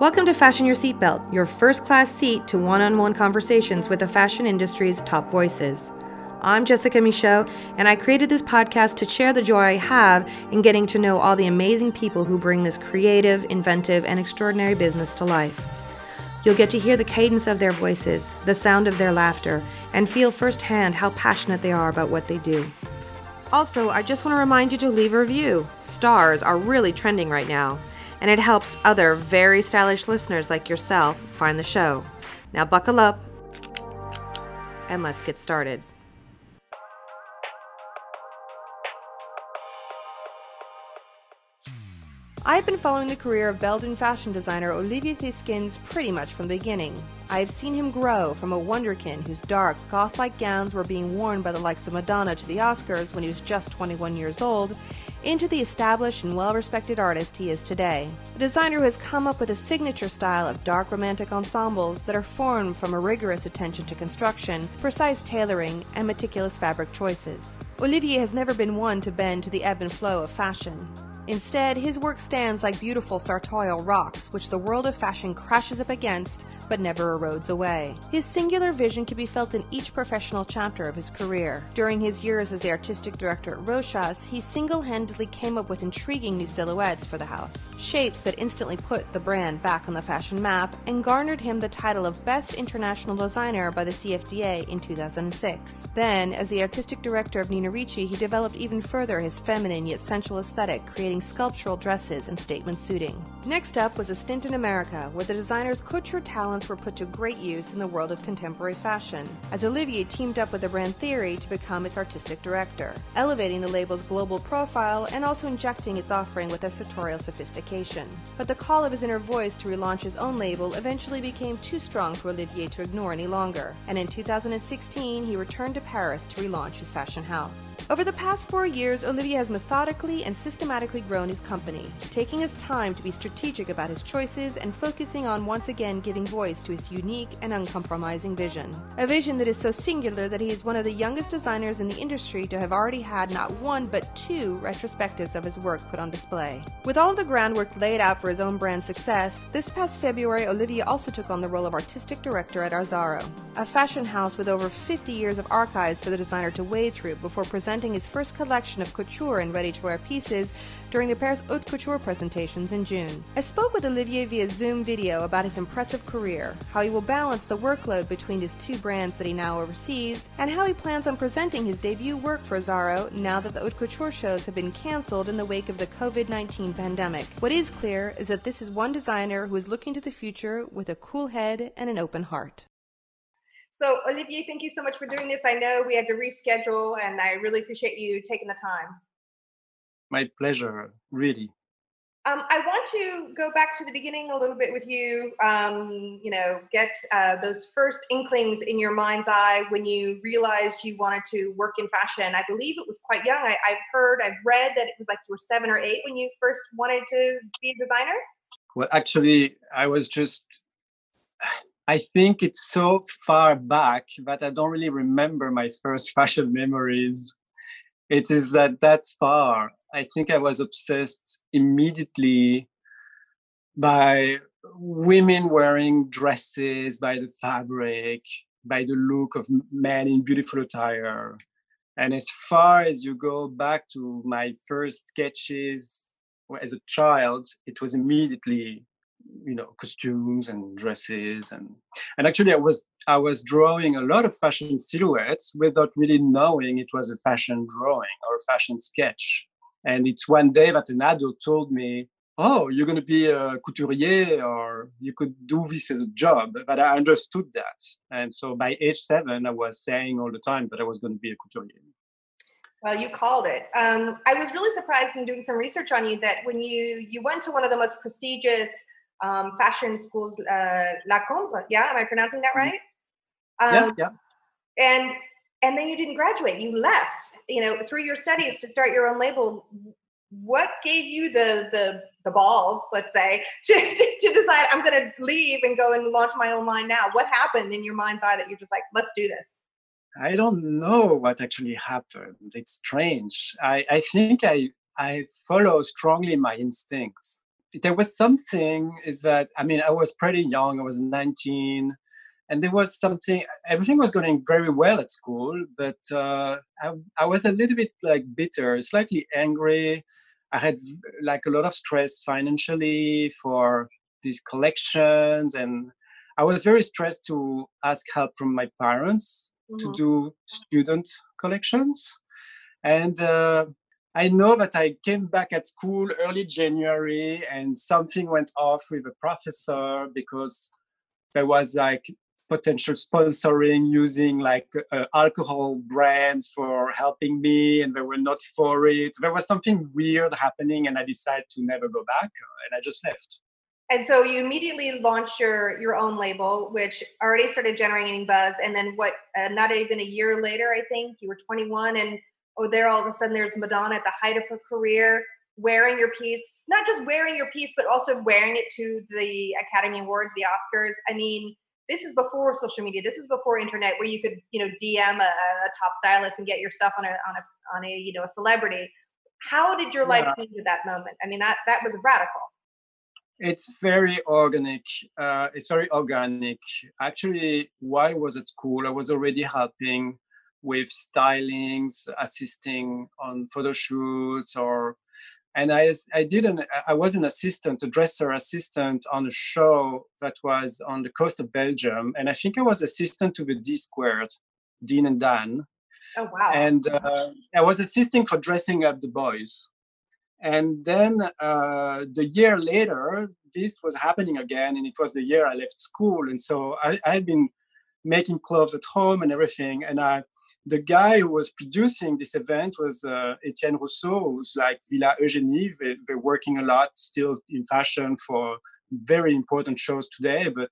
Welcome to Fashion Your Seatbelt, your first class seat to one on one conversations with the fashion industry's top voices. I'm Jessica Michaud, and I created this podcast to share the joy I have in getting to know all the amazing people who bring this creative, inventive, and extraordinary business to life. You'll get to hear the cadence of their voices, the sound of their laughter, and feel firsthand how passionate they are about what they do. Also, I just want to remind you to leave a review. Stars are really trending right now and it helps other very stylish listeners like yourself find the show. Now, buckle up and let's get started. I've been following the career of Belgian fashion designer Olivier Theyskens pretty much from the beginning. I have seen him grow from a wonderkin whose dark, goth like gowns were being worn by the likes of Madonna to the Oscars when he was just 21 years old, into the established and well respected artist he is today. A designer who has come up with a signature style of dark romantic ensembles that are formed from a rigorous attention to construction, precise tailoring, and meticulous fabric choices. Olivier has never been one to bend to the ebb and flow of fashion. Instead, his work stands like beautiful sartorial rocks, which the world of fashion crashes up against but never erodes away. His singular vision can be felt in each professional chapter of his career. During his years as the artistic director at Rochas, he single handedly came up with intriguing new silhouettes for the house, shapes that instantly put the brand back on the fashion map and garnered him the title of Best International Designer by the CFDA in 2006. Then, as the artistic director of Nina Ricci, he developed even further his feminine yet sensual aesthetic, creating sculptural dresses and statement suiting. Next up was a stint in America, where the designer's couture talents talents were put to great use in the world of contemporary fashion, as Olivier teamed up with the brand Theory to become its artistic director, elevating the label's global profile and also injecting its offering with a sartorial sophistication. But the call of his inner voice to relaunch his own label eventually became too strong for Olivier to ignore any longer, and in 2016 he returned to Paris to relaunch his fashion house. Over the past four years, Olivier has methodically and systematically grown his company, taking his time to be strategic about his choices and focusing on once again giving voice to his unique and uncompromising vision. A vision that is so singular that he is one of the youngest designers in the industry to have already had not one but two retrospectives of his work put on display. With all of the groundwork laid out for his own brand success, this past February, Olivier also took on the role of artistic director at Azzaro, a fashion house with over 50 years of archives for the designer to wade through before presenting his first collection of couture and ready to wear pieces during the Paris Haute Couture presentations in June. I spoke with Olivier via Zoom video about his impressive career, how he will balance the workload between his two brands that he now oversees, and how he plans on presenting his debut work for Zaro now that the Haute Couture shows have been cancelled in the wake of the COVID 19 pandemic. What is clear is that this is one designer who is looking to the future with a cool head and an open heart. So, Olivier, thank you so much for doing this. I know we had to reschedule, and I really appreciate you taking the time my pleasure, really. Um, I want to go back to the beginning a little bit with you. Um, you know, get uh, those first inklings in your mind's eye when you realized you wanted to work in fashion. I believe it was quite young. I, have heard, I've read that it was like you were seven or eight when you first wanted to be a designer. Well, actually, I was just. I think it's so far back that I don't really remember my first fashion memories. It is that that far I think I was obsessed immediately by women wearing dresses, by the fabric, by the look of men in beautiful attire. And as far as you go back to my first sketches as a child, it was immediately you know costumes and dresses and and actually i was i was drawing a lot of fashion silhouettes without really knowing it was a fashion drawing or a fashion sketch and it's one day that an adult told me, oh, you're going to be a couturier or you could do this as a job. But I understood that. And so by age seven, I was saying all the time that I was going to be a couturier. Well, you called it. Um, I was really surprised in doing some research on you that when you you went to one of the most prestigious um, fashion schools, uh, La Cambre, yeah, am I pronouncing that mm-hmm. right? Um, yeah, yeah. And and then you didn't graduate you left you know through your studies to start your own label. What gave you the the the balls let's say to, to decide i'm going to leave and go and launch my own line now what happened in your mind's eye that you're just like let's do this i don't know what actually happened. It's strange. I i think i i follow strongly my instincts. There was something is that I mean I was pretty young. I was 19, and there was something. Everything was going very well at school, but uh, I, I was a little bit like bitter, slightly angry. I had like a lot of stress financially for these collections, and I was very stressed to ask help from my parents mm-hmm. to do student collections, and. Uh, I know that I came back at school early January and something went off with a professor because there was like potential sponsoring using like uh, alcohol brands for helping me and they were not for it. There was something weird happening and I decided to never go back and I just left. And so you immediately launched your your own label, which already started generating buzz. And then what? Uh, not even a year later, I think you were 21, and oh, there all of a sudden there's Madonna at the height of her career wearing your piece, not just wearing your piece, but also wearing it to the Academy Awards, the Oscars. I mean, this is before social media. This is before internet, where you could, you know, DM a, a top stylist and get your stuff on a on a on a you know a celebrity. How did your life yeah. change at that moment? I mean, that that was radical. It's very organic. Uh, it's very organic. Actually, while I was at school, I was already helping with stylings, assisting on photo shoots, or and I I did an I was an assistant, a dresser assistant on a show that was on the coast of Belgium, and I think I was assistant to the D squared, Dean and Dan. Oh wow! And uh, I was assisting for dressing up the boys. And then uh, the year later, this was happening again, and it was the year I left school, and so I, I had been making clothes at home and everything. And I, the guy who was producing this event was uh, Etienne Russo, who's like Villa Eugénie. They, they're working a lot still in fashion for very important shows today, but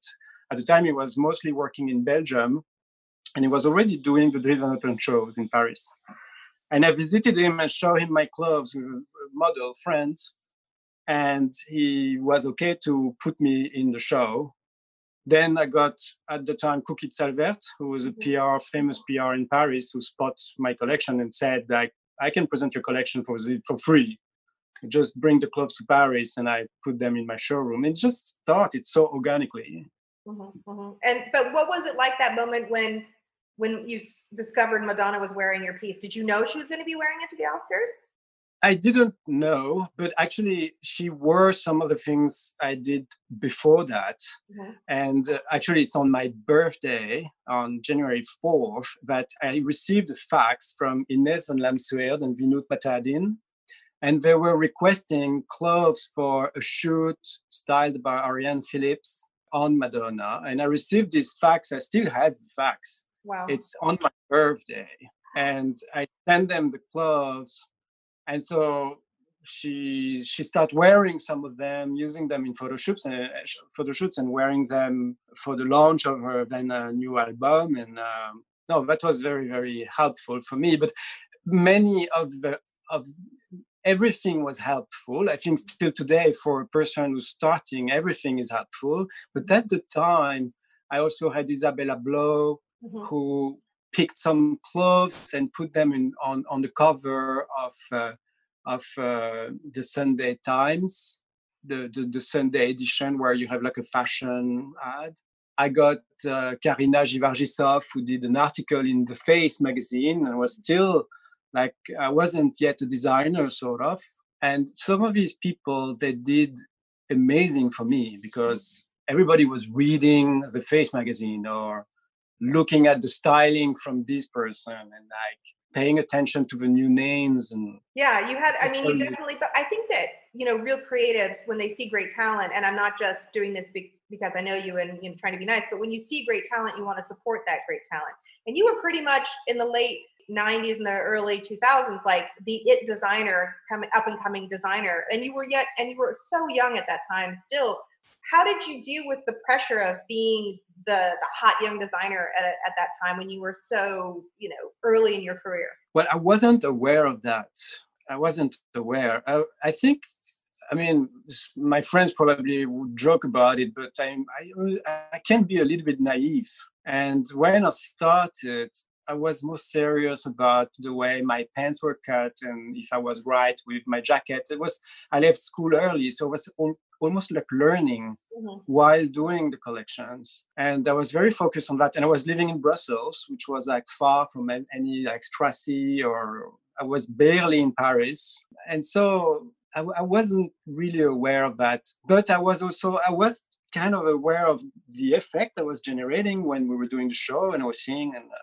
at the time he was mostly working in Belgium, and he was already doing the Dries open shows in Paris. And I visited him and showed him my clothes with a model friend, and he was okay to put me in the show then I got at the time Cookie Salvert, who was a mm-hmm. PR, famous PR in Paris, who spotted my collection and said, like, I can present your collection for for free. Just bring the clothes to Paris, and I put them in my showroom. It just started so organically. Mm-hmm, mm-hmm. And but what was it like that moment when when you discovered Madonna was wearing your piece? Did you know she was going to be wearing it to the Oscars? I didn't know, but actually, she wore some of the things I did before that. Mm-hmm. And uh, actually, it's on my birthday on January 4th that I received a fax from Inez van Lamsweerde and Vinoodh Matadin. And they were requesting clothes for a shoot styled by Arianne Phillips on Madonna. And I received this fax. I still have the fax. Wow. It's on my birthday. And I sent them the clothes and so she she started wearing some of them, using them in photo shoots and uh, photo shoots, and wearing them for the launch of her then uh, new album. And um, no, that was very very helpful for me. But many of the of everything was helpful. I think still today for a person who's starting, everything is helpful. But at the time, I also had Isabella Blow, mm-hmm. who picked some clothes and put them in on on the cover of uh, of uh, the Sunday Times, the, the, the Sunday edition where you have like a fashion ad. I got uh, Karina Givargisoff who did an article in the Face magazine and was still like I wasn't yet a designer sort of. And some of these people they did amazing for me because everybody was reading the Face magazine or looking at the styling from this person and like paying attention to the new names and yeah you had i mean you definitely but i think that you know real creatives when they see great talent and i'm not just doing this because i know you and you know trying to be nice but when you see great talent you want to support that great talent. And you were pretty much in the late 90s and the early 2000s like the it designer coming up and coming designer and you were yet and you were so young at that time still how did you deal with the pressure of being the, the hot young designer at, at that time when you were so you know early in your career? Well i wasn't aware of that. I wasn't aware. I, I think i mean my friends probably would joke about it but I, I, I can be a little bit naive. And when i started I was more serious about the way my pants were cut and if I was right with my jacket. It was I left school early, so it was all, almost like learning mm-hmm. while doing the collections. And I was very focused on that. And I was living in Brussels, which was like far from any like Strassy or I was barely in Paris. And so I, I wasn't really aware of that. But I was also I was kind of aware of the effect I was generating when we were doing the show and I was seeing and uh,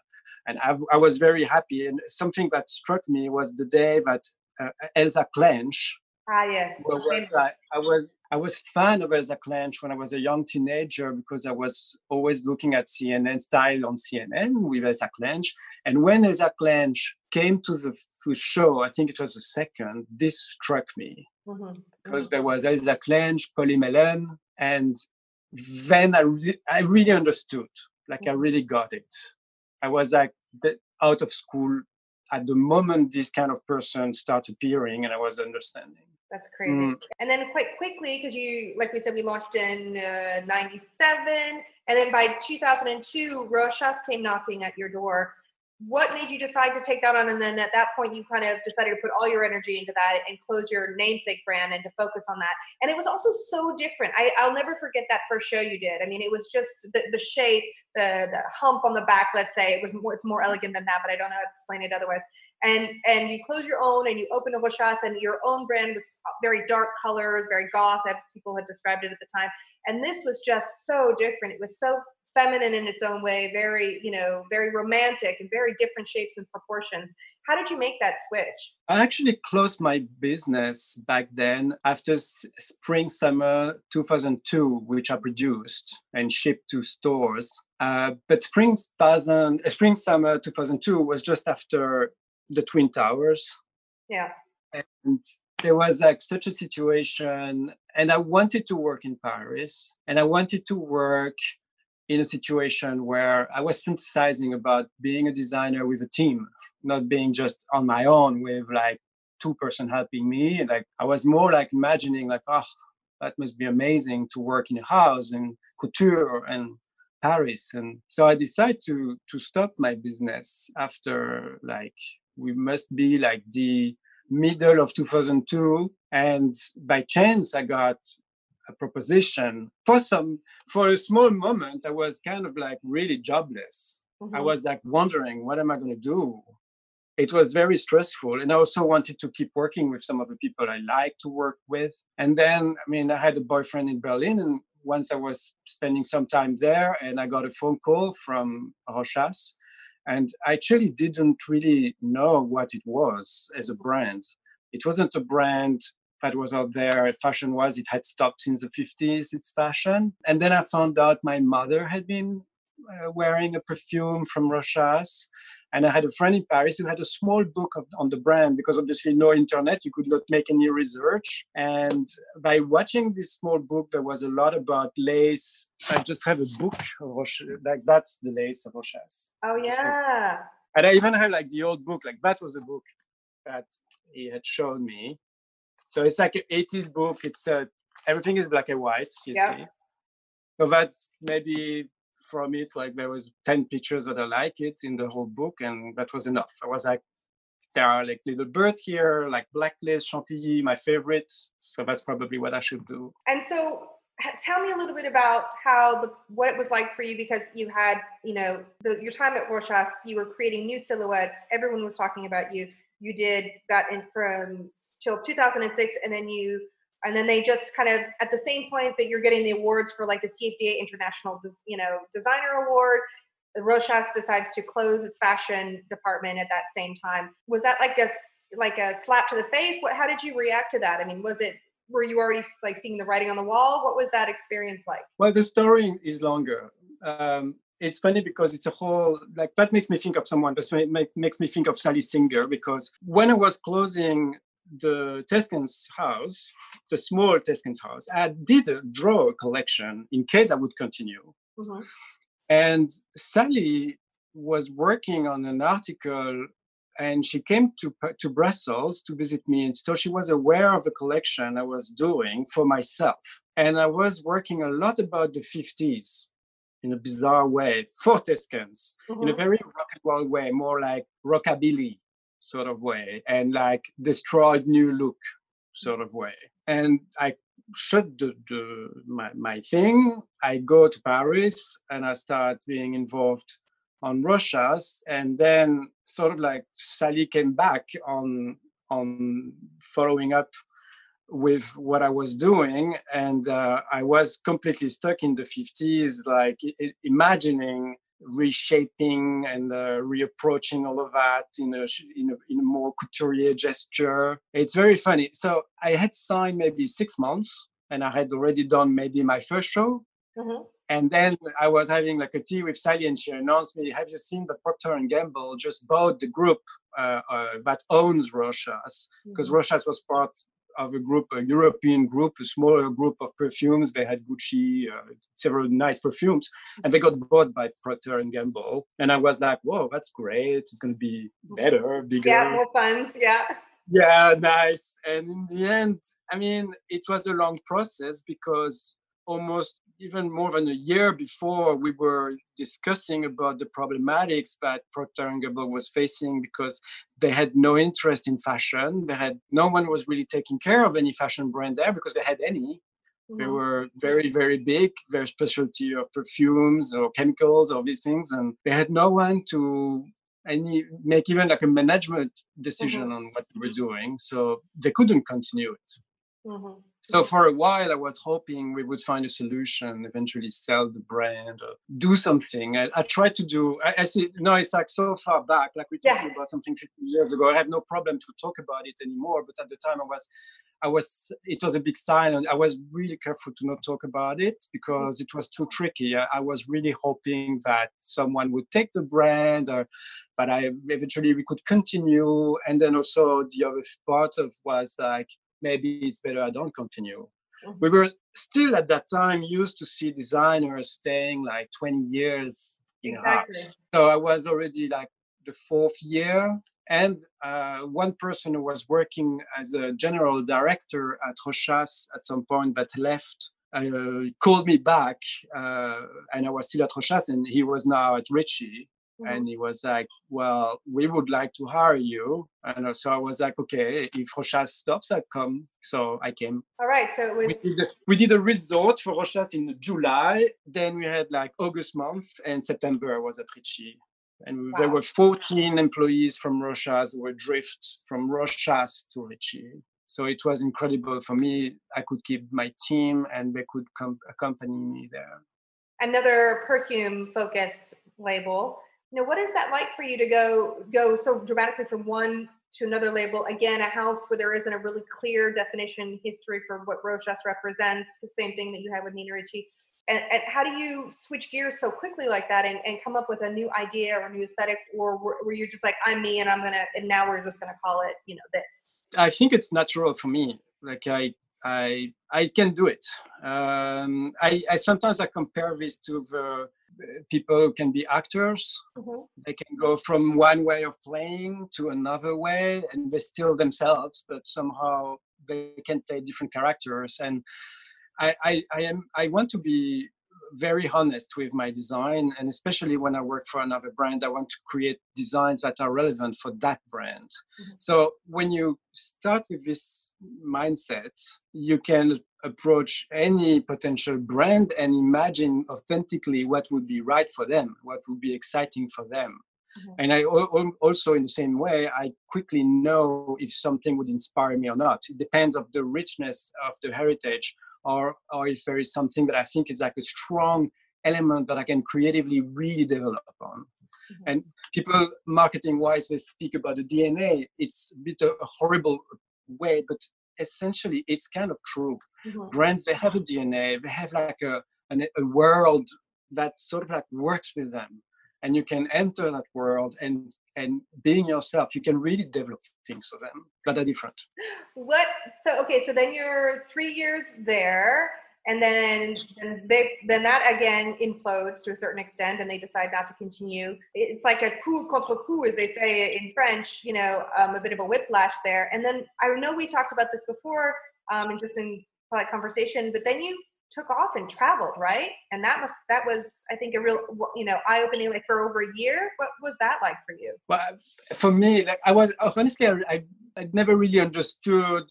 and I, I, was very happy. And something that struck me was the day that uh, Elsa Klensch. Ah yes. Was, I, I, was I was fan of Elsa Klensch when I was a young teenager because I was always looking at CNN style on CNN with Elsa Klensch. And when Elsa Klensch came to the, to the show, I think it was the second. This struck me mm-hmm. because mm-hmm. there was Elsa Klensch, Polly Mellen, and then I, re- I really understood. Like I mm-hmm. really got it. I was like out of school at the moment this kind of person start appearing, and I was understanding. That's crazy. Mm. And then quite quickly, because you, like we said, we launched in uh, 97. And then by 2002, Rochas came knocking at your door what made you decide to take that on? And then at that point you kind of decided to put all your energy into that and close your namesake brand and to focus on that. And it was also so different. I, i'll never forget that first show you did. I mean it was just the, the shape the the hump on the back let's say. It was more it's more elegant than that but i don't know how to explain it otherwise. And and you close your own and you open a Rochas and your own brand was very dark colors very goth people had described it at the time. And this was just so different. It was so feminine in its own way, very, you know, very romantic and very different shapes and proportions. How did you make that switch? I actually closed my business back then after spring summer 2002, which I produced and shipped to stores. Uh, but spring 2000, uh, spring summer 2002 was just after the Twin Towers. Yeah. And there was like such a situation and i wanted to work in paris and i wanted to work in a situation where I was fantasizing about being a designer with a team, not being just on my own with like two person helping me. And like I was more like imagining like, oh, that must be amazing to work in a house and couture and Paris. And so I decided to to stop my business after like we must be like the middle of 2002 and by chance i got a proposition. For some for a small moment i was kind of like really jobless. Mm-hmm. i was like wondering what am i going to do? It was very stressful and i also wanted to keep working with some of the people i like to work with. And then i mean i had a boyfriend in berlin and once i was spending some time there and i got a phone call from rochas and i actually didn't really know what it was as a brand. It wasn't a brand that was out there fashion was, it had stopped since the 50s it's fashion. And then i found out my mother had been uh, wearing a perfume from rochas. And i had a friend in paris who had a small book of, on the brand because obviously no internet you could not make any research. And by watching this small book there was a lot about lace. I just have a book of Rochas, like that's the lace of rochas. Oh yeah. And i even have like the old book like that was the book that he had shown me so it's like an 80s book. It's uh, everything is black and white. You yeah. see. So that's maybe from it. Like there was 10 pictures that I like it in the whole book, and that was enough. I was like, there are like little birds here, like black lace, chantilly, my favorite. So that's probably what I should do. And so tell me a little bit about how the what it was like for you because you had you know the, your time at Rochas, you were creating new silhouettes. Everyone was talking about you. You did that in from till 2006 and then you and then they just kind of at the same point that you're getting the awards for like the CFDA International you know Designer Award Rochas decides to close its fashion department at that same time. Was that like a like a slap to the face? What how did you react to that? I mean, was it were you already like seeing the writing on the wall? What was that experience like? Well, the story is longer. Um, it's funny because it's a whole like that makes me think of someone. Make, makes me think of Sally Singer because when I was closing the Theyskens house, the small Theyskens house, I did a draw a collection in case I would continue. Mm-hmm. And Sally was working on an article and she came to, to Brussels to visit me. And so she was aware of the collection I was doing for myself. And I was working a lot about the 50s in a bizarre way, for Theyskens Mhm. in a very rock and roll way, more like rockabilly sort of way, and like destroyed new look sort of way. And I shut the, the my, my thing. I go to Paris and I start being involved on Rochas, and then sort of like Sally came back on on following up with what I was doing, and uh, I was completely stuck in the 50s, like i- imagining reshaping and uh, reapproaching all of that in a, in a in a more couturier gesture. It's very funny. So I had signed maybe six months, and I had already done maybe my first show. Mhm. And then I was having like a tea with Sally, and she announced me, "Have you seen that Procter and Gamble just bought the group uh, uh, that owns Rochas? Because Mhm. Rochas was part of a group, a European group, a smaller group of perfumes. They had Gucci, uh, several nice perfumes, and they got bought by Procter and Gamble. And I was like, "Whoa, that's great! It's going to be better, bigger." Yeah, more funds. Yeah. yeah nice and in the end i mean it was a long process because almost even more than a year before we were discussing about the problematics that procter and gamble was facing because they had no interest in fashion they had no one was really taking care of any fashion brand there because they had any they Mhm. were very very big very specialty of perfumes or chemicals or these things and they had no one to any make even like a management decision on what we were doing so they couldn't continue it Mhm. So for a while i was hoping we would find a solution eventually sell the brand or do something i, I tried to do I, I see no it's like so far back like we're talking Yeah. about something 50 years ago i have no problem to talk about it anymore but at the time i was I was it was a big silence. I was really careful to not talk about it because it was too tricky. I, I was really hoping that someone would take the brand or but I eventually we could continue. And then also the other part of was like maybe it's better I don't continue. Mhm. We were still at that time used to see designers staying like 20 years in Exactly. house. So I was already like the fourth year and uh, one person who was working as a general director at Rochas at some point but left uh, called me back uh, and I was still at Rochas and he was now at Ricci Mhm. and he was like well we would like to hire you and uh, so I was like okay if Rochas stops I come so I came All right. So it we did, a, we did a resort for Rochas in July. Then we had like August month and September was at Ricci. And there were 14 employees from Rochas who were drift from Rochas to Ricci. So it was incredible for me. I could keep my team and they could come accompany me there. another perfume focused label you know what is that like for you to go go so dramatically from one to another label again a house where there isn't a really clear definition history for what rochas represents the same thing that you had with nina ricci and, and how do you switch gears so quickly like that and, and come up with a new idea or a new aesthetic or were, were you just like i'm me and i'm gonna and now we're just gonna call it you know this I think it's natural for me. Like I, I, I can do it. Um, I, I sometimes I compare this to the people can be actors. They can go from one way of playing to another way, and they're still themselves, but somehow they can play different characters. And I, I, I am, I want to be very honest with my design and especially when i work for another brand i want to create designs that are relevant for that brand Mhm. so when you start with this mindset you can approach any potential brand and imagine authentically what would be right for them what would be exciting for them Mhm. and i al- al- also in the same way i quickly know if something would inspire me or not it depends of the richness of the heritage or or if there is something that I think is like a strong element that I can creatively really develop on. Mhm. And people marketing wise, they speak about the DNA. It's a bit a horrible way, but essentially it's kind of true. Mhm. Brands they have a DNA, they have like a an, a world that sort of like works with them. And you can enter that world and and being yourself, you can really develop things for them that are different. what so okay so then you're three years there and then then they then that again implodes to a certain extent and they decide not to continue it's like a coup contre coup as they say in french you know um, a bit of a whiplash there and then i know we talked about this before um, and just in polite conversation but then you took off and traveled, right? And that must that was I think a real you know eye opening like for over a year. What was that like for you? Well, for me, like I was honestly I, I I never really understood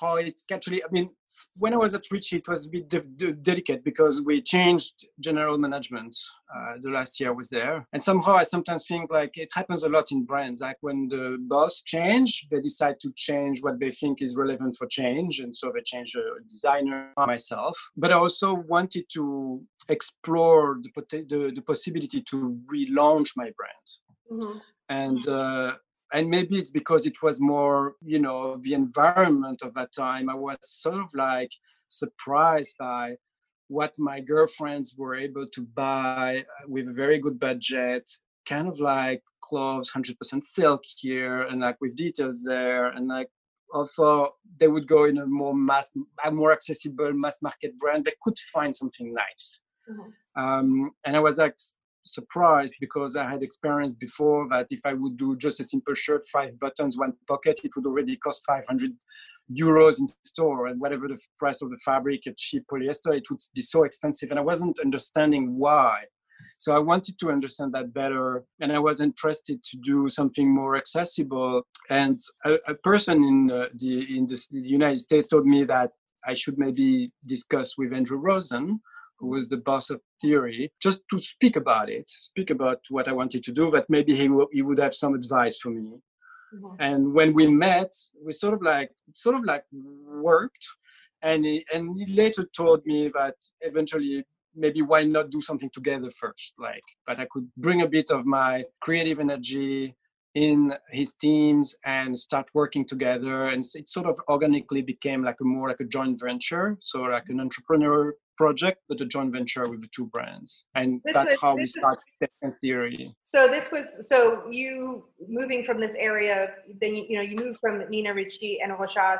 how it actually. I mean, when I was at Ricci, it was a bit de- de- delicate because we changed general management uh, the last year I was there, and somehow I sometimes think like it happens a lot in brands. Like when the boss change, they decide to change what they think is relevant for change, and so they change the designer myself. But I also wanted to explore the pot- the, the possibility to relaunch my brand. Mm-hmm. And uh, and maybe it's because it was more you know the environment of that time. I was sort of like surprised by what my girlfriends were able to buy uh, with a very good budget kind of like clothes 100% silk here and like with details there and like also they would go in a more mass a more accessible mass market brand. They could find something nice. Mm-hmm. um, and i was like surprised because I had experienced before that if I would do just a simple shirt, five buttons, one pocket, it would already cost 500 euros in store. And whatever the price of the fabric, a cheap polyester, it would be so expensive. And I wasn't understanding why. So I wanted to understand that better, and I was interested to do something more accessible. And a, a person in uh, the in the, the United States told me that I should maybe discuss with Andrew Rosen, who was the boss of theory, just to speak about it, speak about what I wanted to do, that maybe he, w- he would have some advice for me. Mm-hmm. And when we met, we sort of like sort of like worked, and he, and he later told me that eventually maybe why not do something together first, like that I could bring a bit of my creative energy in his teams and start working together. And it sort of organically became like a more like a joint venture so like an entrepreneur project but a joint venture with the two brands. And this that's was, how we started Tech theory so this was so you moving from this area then you, you know you moved from nina ricci and rochas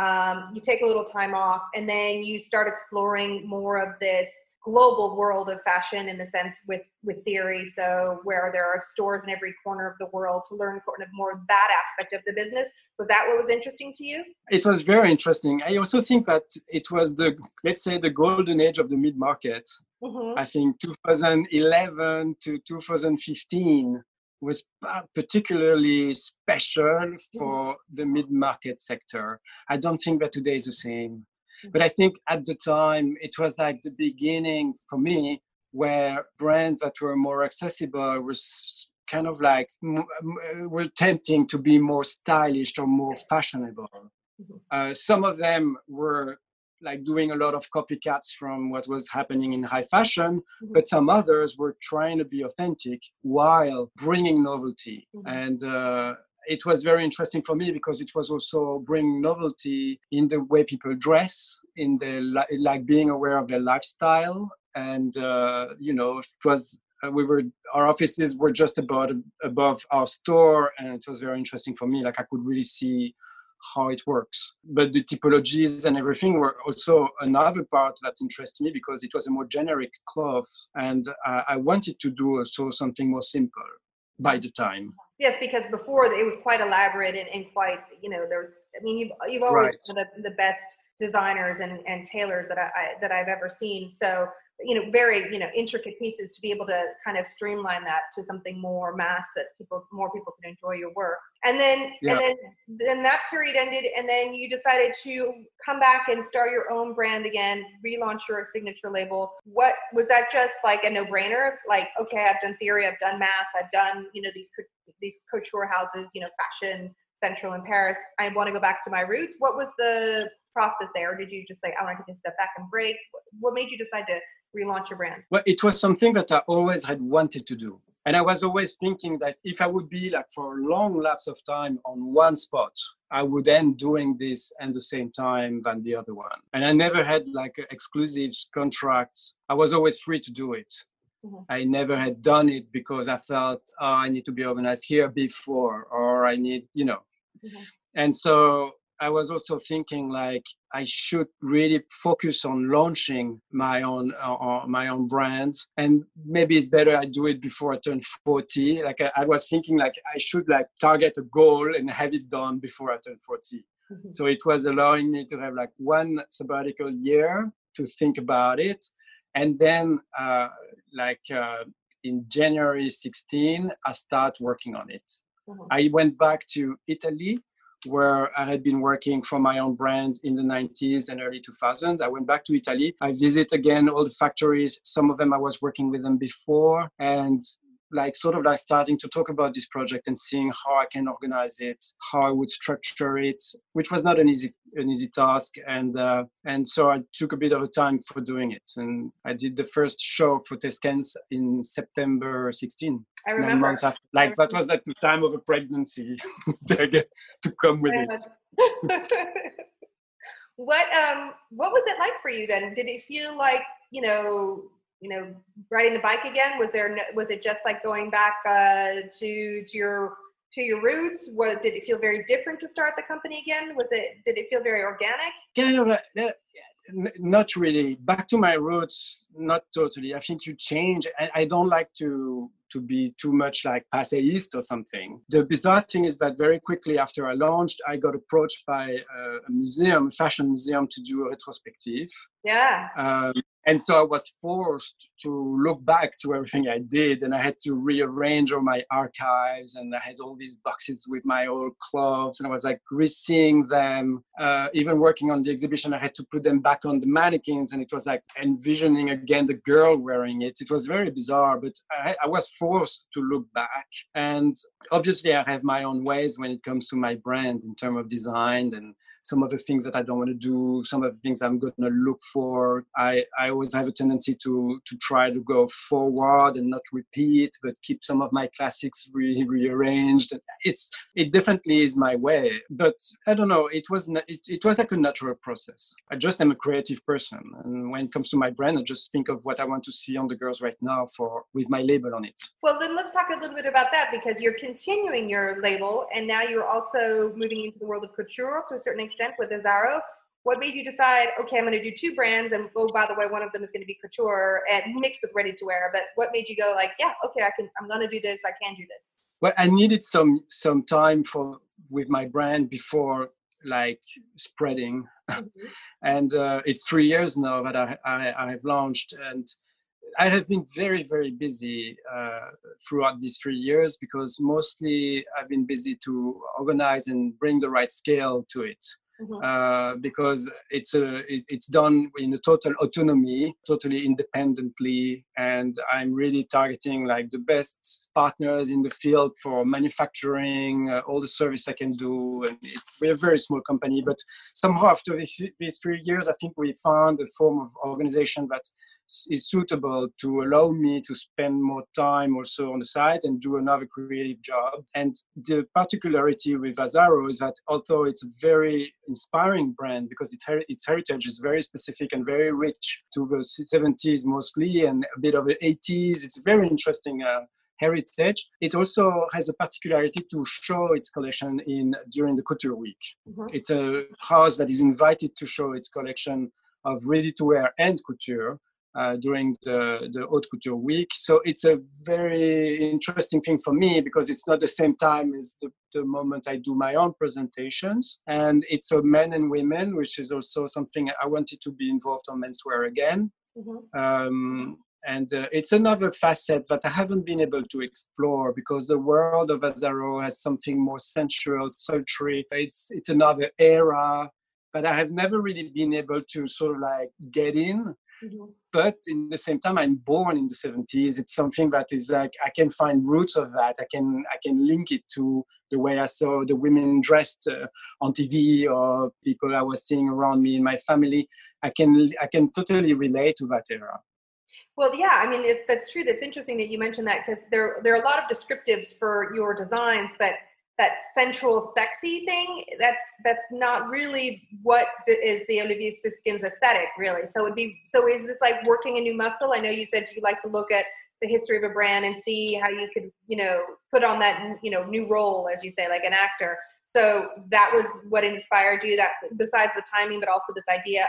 um, you take a little time off and then you start exploring more of this global world of fashion in the sense with with theory. So where there are stores in every corner of the world to learn kind of more that aspect of the business. Was that what was interesting to you? It was very interesting. I also think that it was the let's say the golden age of the mid market mm-hmm. i think 2011 to 2015 was particularly special mm-hmm. for the mid market sector. I don't think that today is the same but I think at the time it was like the beginning for me where brands that were more accessible was kind of like were tempting to be more stylish or more fashionable. Mm-hmm. Uh, some of them were like doing a lot of copycats from what was happening in high fashion, mm-hmm. but some others were trying to be authentic while bringing novelty. Mm-hmm. And uh, it was very interesting for me because it was also bringing novelty in the way people dress, in the like being aware of their lifestyle, and uh, you know, it was uh, we were our offices were just about above our store, and it was very interesting for me. Like I could really see how it works. But the typologies and everything were also another part that interested me because it was a more generic cloth, and uh, I wanted to do also something more simple by the time. Yes, because before it was quite elaborate and, and quite, you know, there's, I mean, you've, you've always right. the, the best designers and, and tailors that I, I, that I've ever seen. So you know very you know intricate pieces to be able to kind of streamline that to something more mass that people more people can enjoy your work. And then yeah. and then then that period ended and then you decided to come back and start your own brand again relaunch your signature label. What was that just like a no-brainer? Like okay i've done theory i've done mass i've done you know these these couture houses you know fashion central in paris. I want to go back to my roots. What was the process there or did you just say i want to take a step back and break what made you decide to relaunch your brand? Well, it was something that I always had wanted to do. And I was always thinking that if I would be like for a long lapse of time on one spot, I would end doing this at the same time than the other one. And I never had like exclusive contracts. I was always free to do it. Mm-hmm. I never had done it because I felt, oh, I need to be organized here before, or I need, you know. Mm-hmm. And so I was also thinking like I should really focus on launching my own uh, uh, my own brand, and maybe it's better I do it before I turn 40. Like I, I, was thinking like I should like target a goal and have it done before I turn 40. Mm-hmm. So it was allowing me to have like one sabbatical year to think about it. And then, uh, like uh, in January 16, I start working on it. Mm-hmm. I went back to Italy where I had been working for my own brand in the 90s and early 2000s. I went back to Italy. I visit again all the factories. Some of them I was working with them before. And like sort of like starting to talk about this project and seeing how I can organize it, how I would structure it, which was not an easy an easy task. And uh, and so I took a bit of a time for doing it. And I did the first show for Theyskens in September 16. I remember. Months after. Like that was at the time of a pregnancy to, to come with it. what um what was it like for you then? Did it feel like you know you know riding the bike again? Was there was it just like going back uh, to to your to your roots? Was did it feel very different to start the company again? Was it did it feel very organic? Kind of uh, not really. Back to my roots not totally. I think you change. And i don't like to to be too much like passeist or something. The bizarre thing is that very quickly after i launched i got approached by a, a museum a fashion museum to do a retrospective. Yeah. Um, and so I was forced to look back to everything I did, and I had to rearrange all my archives, and I had all these boxes with my old clothes, and I was like re-seeing them. Uh, even working on the exhibition, I had to put them back on the mannequins, and it was like envisioning again the girl wearing it. It was very bizarre, but I, I was forced to look back, and obviously I have my own ways when it comes to my brand in terms of design and some of the things that I don't want to do, some of the things I'm going to look for. I, I always have a tendency to to try to go forward and not repeat, but keep some of my classics re- rearranged. It's it definitely is my way, but I don't know. It was it, it was like a natural process. I just am a creative person, and when it comes to my brand, I just think of what I want to see on the girls right now for with my label on it. Well, then let's talk a little bit about that because you're continuing your label, and now you're also moving into the world of couture to a certain extent extent with Azzaro. What made you decide, okay, I'm going to do two brands, and oh, by the way, one of them is going to be couture and mixed with ready to wear. But what made you go like, yeah, okay, I can, I'm going to do this. I can do this. Well, I needed some some time for with my brand before like spreading, mm-hmm. and uh, it's three years now that I, I I have launched and. I have been very, very busy uh, throughout these three years because mostly I've been busy to organize and bring the right scale to it. Mm-hmm. Uh, because it's a it, it's done in a total autonomy, totally independently, and I'm really targeting like the best partners in the field for manufacturing, uh, all the service I can do. And we're a very small company, but somehow after this, these three years, I think we found a form of organization that is suitable to allow me to spend more time also on the site and do another creative job. And the particularity with Azzaro is that although it's a very inspiring brand because its, her- its heritage is very specific and very rich to the 70s mostly and a bit of the 80s, it's very interesting. Uh, heritage. It also has a particularity to show its collection in during the Couture Week. Mm-hmm. It's a house that is invited to show its collection of ready-to-wear and couture uh, during the, the haute couture week. So it's a very interesting thing for me because it's not the same time as the, the moment I do my own presentations. And it's a men and women, which is also something I wanted to be involved on menswear again. Mm-hmm. Um, and uh, it's another facet that I haven't been able to explore because the world of Azzaro has something more sensual, sultry. It's it's another era, but I have never really been able to sort of like get in But in the same time, I'm born in the 70s. It's something that is like I can find roots of that. I can I can link it to the way I saw the women dressed uh, on TV or people I was seeing around me in my family. I can I can totally relate to that era. Well, yeah, I mean, if that's true, that's interesting that you mentioned that because there there are a lot of descriptives for your designs, but that sensual sexy thing that's that's not really what is the olivier Theyskens aesthetic really. So it'd be so is this like working a new muscle? I know you said you like to look at the history of a brand and see how you could you know put on that you know new role as you say like an actor. So that was what inspired you that besides the timing but also this idea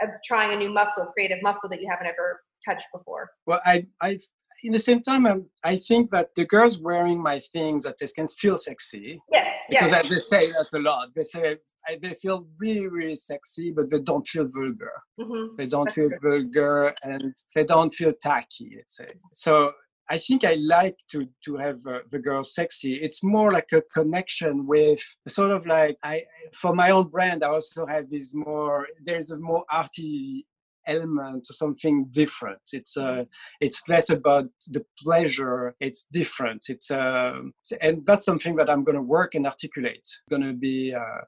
of of trying a new muscle creative muscle that you haven't ever touched before. Well i i've in the same time, I'm, i think that the girls wearing my things at Theyskens feel sexy. Yes, because yeah. they say that a lot. They say they feel really, really sexy, but they don't feel vulgar. Mm-hmm. They don't That's feel vulgar, and they don't feel tacky. Let's say so. I think I like to to have uh, the girls sexy. It's more like a connection with sort of like I for my own brand. I also have this more. There's a more arty element to something different. It's uh, it's less about the pleasure. It's different. It's uh, and that's something that I'm going to work and articulate. It's going to be uh,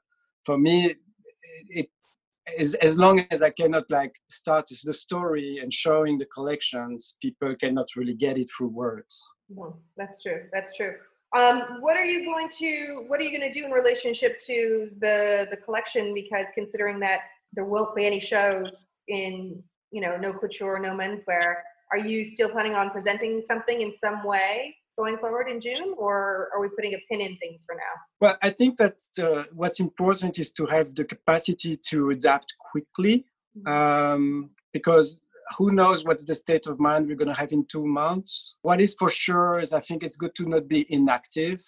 for me. It as, as long as I cannot like start the story and showing the collections, people cannot really get it through words. Mhm. That's true. That's true. Um, what are you going to What are you going to do in relationship to the the collection? Because considering that there won't be any shows in you know no couture, no menswear, are you still planning on presenting something in some way going forward in June, or are we putting a pin in things for now? Well, I think that uh, what's important is to have the capacity to adapt quickly, um, because who knows what's the state of mind we're going to have in two months. What is for sure is I think it's good to not be inactive.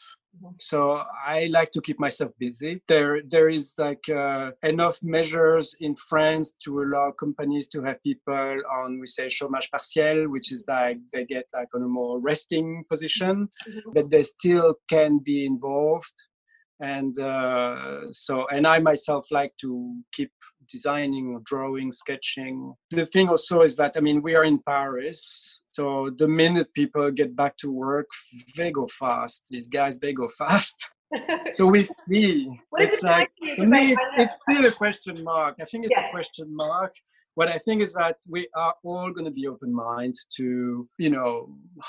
So I like to keep myself busy. There, there is like uh, enough measures in France to allow companies to have people on, we say, chômage partiel, which is like they get like on a more resting position, Mhm. but they still can be involved. And uh, so, and I myself like to keep designing, drawing, sketching. The thing also is that I mean we are in Paris, so the minute people get back to work, they go fast. These guys, they go fast. So we see. what is it's it like like for you? for 'Cause I- me, it's still a question mark. I think it's Yeah. a question mark. What I think is that we are all going to be open minded to, you know,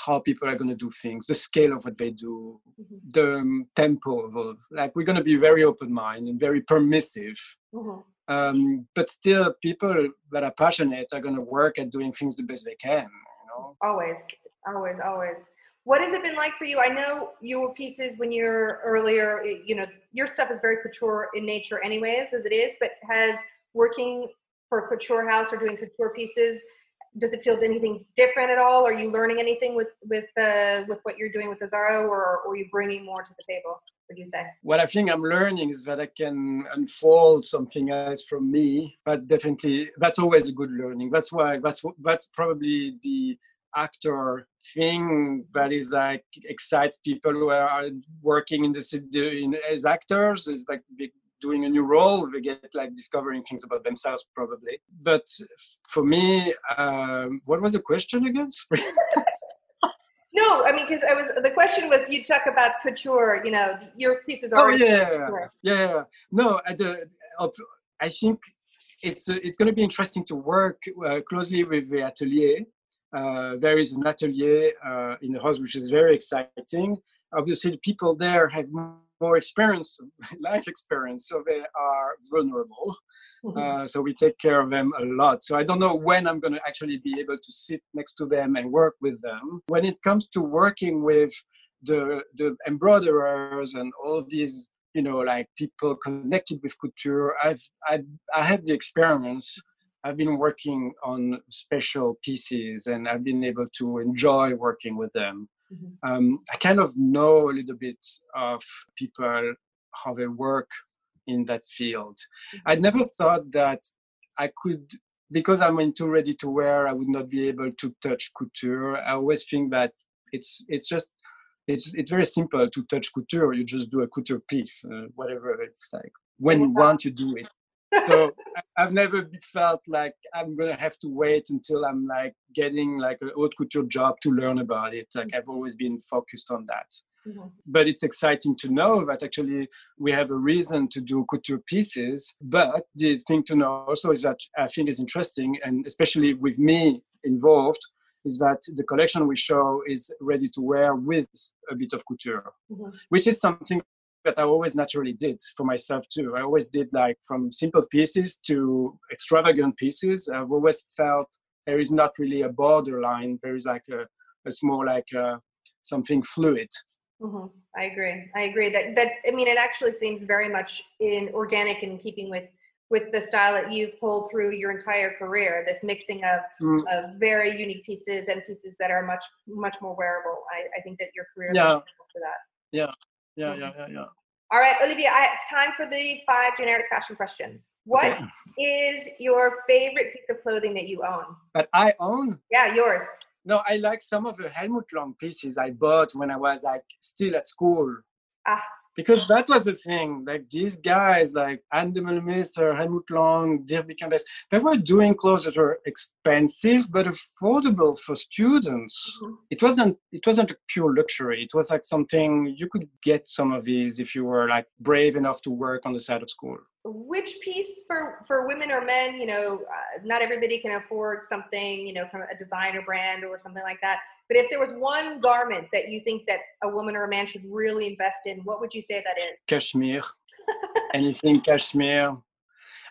how people are going to do things, the scale of what they do, Mhm. the um, tempo of, like, we're going to be very open minded and very permissive. Mhm. Um, but still, people that are passionate are going to work at doing things the best they can. Know, Always, always, always. What has it been like for you? I know your pieces when you're earlier, you know, your stuff is very couture in nature, anyways, as it is. But has working for a couture house or doing couture pieces, does it feel anything different at all? Are you learning anything with with uh, with what you're doing with Azzaro, or, or are you bringing more to the table? Would you say? what I think I'm learning is that I can unfold something else from me. That's definitely that's always a good learning. That's why that's that's probably the actor thing that is like excites people who are working in this in as actors is like doing a new role they get like discovering things about themselves probably but for me um, what was the question again No, I mean, because I was the question was you talk about couture. You know, your pieces are. Oh yeah, yeah, yeah, couture. yeah, yeah. No, the, I think it's uh, it's going to be interesting to work uh, closely with the atelier. Uh, there is an atelier uh, in the house which is very exciting. Obviously, the people there have more experience, life experience, so they are vulnerable. Mhm. Uh, so we take care of them a lot. So I don't know when I'm going to actually be able to sit next to them and work with them. When it comes to working with the the embroiderers and all these, you know, like people connected with couture, I've I I have the experience. I've been working on special pieces and I've been able to enjoy working with them. Mhm. Um, I kind of know a little bit of people how they work in that field. I never thought that I could, because I'm into ready to wear, I would not be able to touch couture. I always think that it's it's just it's it's very simple to touch couture. You just do a couture piece, uh, whatever it's like. When you want, you do it. So I've never felt like I'm gonna have to wait until I'm like getting like a haute couture job to learn about it. Like I've always been focused on that Mhm. but it's exciting to know that actually we have a reason to do couture pieces. But the thing to know also is that I think is interesting, and especially with me involved, is that the collection we show is ready to wear with a bit of couture, Mhm. which is something that I always naturally did for myself too. I always did like from simple pieces to extravagant pieces. I've always felt there is not really a borderline. There is like a, it's more like a, something fluid. Mhm. I agree. I agree that that I mean it actually seems very much in organic in keeping with with the style that you've pulled through your entire career. This mixing of, Mm. of very unique pieces and pieces that are much much more wearable. I, I think that your career is Yeah. for that. Yeah, yeah, yeah, yeah. Yeah. All right, Olivier, I, it's time for the five generic fashion questions. What is Okay. your favorite piece of clothing that you own? But I own Yeah, yours. No, I like some of the Helmut Lang pieces I bought when I was like still at school. Ah. Because that was the thing. Like these guys, like Ann Demeulemeester, Helmut Lang, Dirk Bikkembergs, they were doing clothes that were expensive but affordable for students. Mhm. It wasn't. It wasn't a pure luxury. It was like something you could get some of these if you were like brave enough to work on the side of school. Which piece for for women or men? You know, uh, not everybody can afford something. You know, from a designer brand or something like that. But if there was one garment that you think that a woman or a man should really invest in, what would you say that is? cashmere, anything cashmere.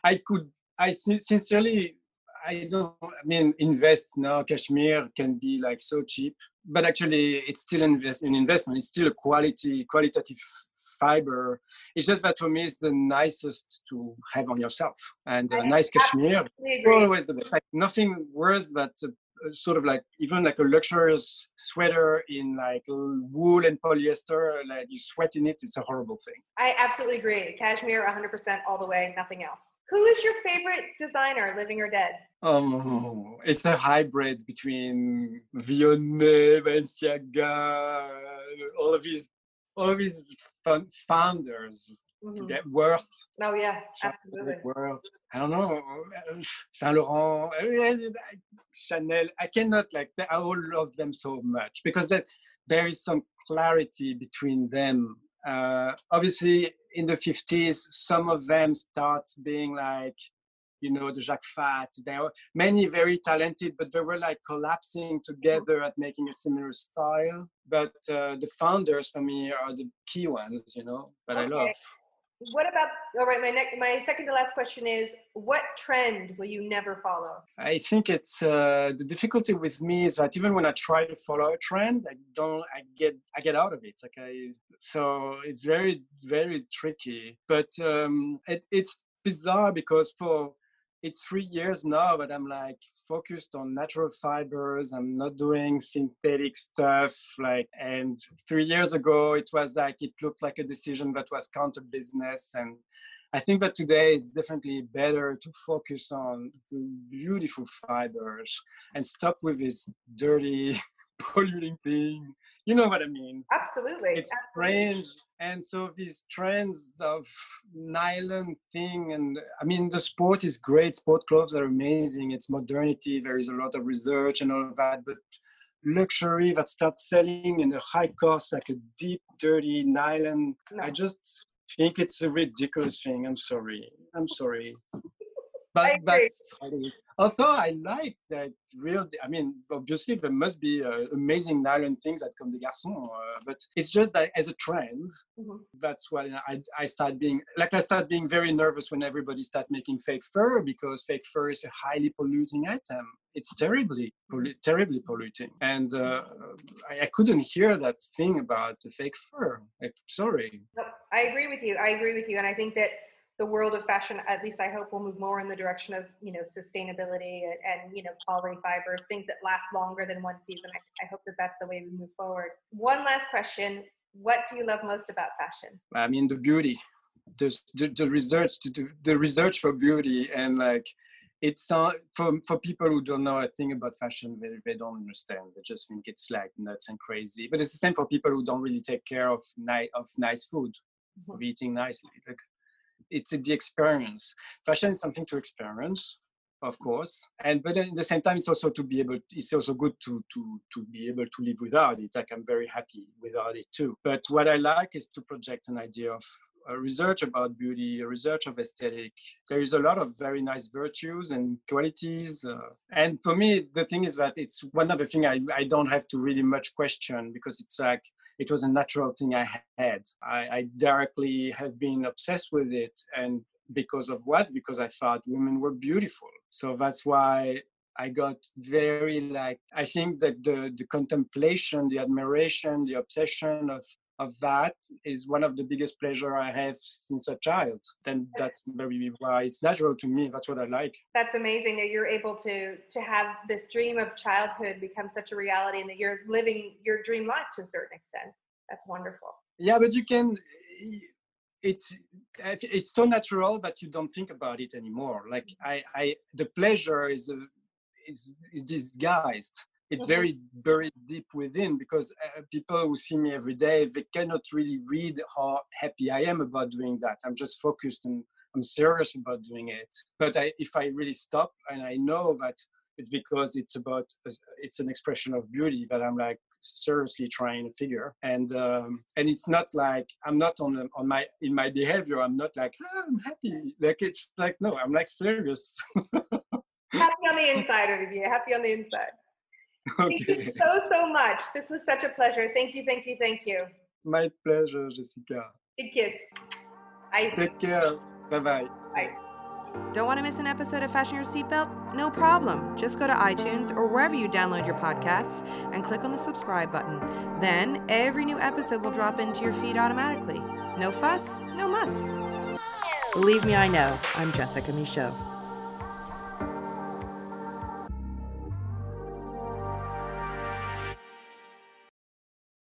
I could, I sincerely, I don't, I mean, invest now. Cashmere can be like so cheap, but actually, it's still invest, an investment. It's still a quality, qualitative fiber. It's just that for me, it's the nicest to have on yourself. And a nice cashmere, always the best. Like nothing worse than a sort of like even like a luxurious sweater in like wool and polyester. Like you sweat in it, it's a horrible thing. I absolutely agree. Cashmere, 100% all the way, nothing else. Who is your favorite designer, living or dead? Um, it's a hybrid between Vionnet, Balenciaga, all of these, all of these fun founders. Mhm. Get Worth, Oh yeah, absolutely. Worth. I don't know, Saint Laurent, Chanel. I cannot like. I all love them so much because that there is some clarity between them. Uh, obviously, in the 50s, some of them start being like you know, the Jacques Fath. There were many very talented, but they were like collapsing together at making a similar style. But uh, the founders for me are the key ones, you know, that I love. Okay. What about all right? My next, my second to last question is: What trend will you never follow? I think it's uh, the difficulty with me is that even when I try to follow a trend, I don't, I get, I get out of it. I, so it's very, very tricky. But um, it, it's bizarre because for it's three years now that I'm like focused on natural fibers. I'm not doing synthetic stuff. Like, and three years ago, it was like it looked like a decision that was counter business. And I think that today it's definitely better to focus on the beautiful fibers and stop with this dirty, polluting thing. You know what I mean? Absolutely. It's absolutely. strange. And so these trends of nylon thing, and I mean, the sport is great. Sport clothes are amazing. It's modernity. There is a lot of research and all of that. But luxury that starts selling in a high cost, like a deep, dirty nylon, I just think it's a ridiculous thing. I'm sorry. I'm sorry. But that's how it is. Although I like that real, I mean, obviously there must be uh, amazing nylon things at Comme des Garçons, uh, but it's just that as a trend, Mhm. that's why I, I start being, like I start being very nervous when everybody start making fake fur because fake fur is a highly polluting item. It's terribly, pollu- terribly polluting. And uh, I, I couldn't hear that thing about the fake fur. Like, sorry. I agree with you. I agree with you, and I think that the world of fashion, at least I hope, will move more in the direction of you know sustainability and, and you know quality fibers, things that last longer than one season. I, I hope that that's the way we move forward. One last question: What do you love most about fashion? I mean the beauty, the the, the research, the, the research for beauty, and like it's uh, for for people who don't know a thing about fashion, they, they don't understand. They just think it's like nuts and crazy. But it's the same for people who don't really take care of nice of nice food, of eating nicely. Like it's the experience. Fashion is something to experience of course and but at the same time it's also to be able it's also good to to to be able to live without it. Like i'm very happy without it too. But what i like is to project an idea of uh, research about beauty research of aesthetic. There is a lot of very nice virtues and qualities uh, and for me the thing is that it's one of the things I, I don't have to really much question because it's like it was a natural thing i had. I, I directly have been obsessed with it and because of what? Because i thought women were beautiful. So that's why i got very like i think that the the contemplation the admiration the obsession of of that is one of the biggest pleasure I have since a child. Then that's maybe why it's natural to me. That's what I like. That's amazing that you're able to to have this dream of childhood become such a reality and that you're living your dream life to a certain extent. That's wonderful. Yeah, but you can it's it's so natural that you don't think about it anymore. Like mm-hmm. I, I the pleasure is a, is is disguised it's mm-hmm. very buried deep within because uh, people who see me every day they cannot really read how happy i am about doing that. I'm just focused and i'm serious about doing it. But I, if i really stop and i know that it's because it's about it's an expression of beauty that i'm like seriously trying to figure. And um, and it's not like i'm not on on my in my behavior. I'm not like oh, i'm happy. Like it's like no i'm like serious. Happy on the inside of Olivier happy on the inside Okay. Thank you so, so much. This was such a pleasure. Thank you, thank you, thank you. My pleasure, Jessica. Big kiss. Bye. Take care. Bye-bye. Bye. Don't want to miss an episode of Fashion Your Seatbelt? No problem. Just go to iTunes or wherever you download your podcasts and click on the subscribe button. Then every new episode will drop into your feed automatically. No fuss, no muss. Believe me, I know. I'm Jessica Michault.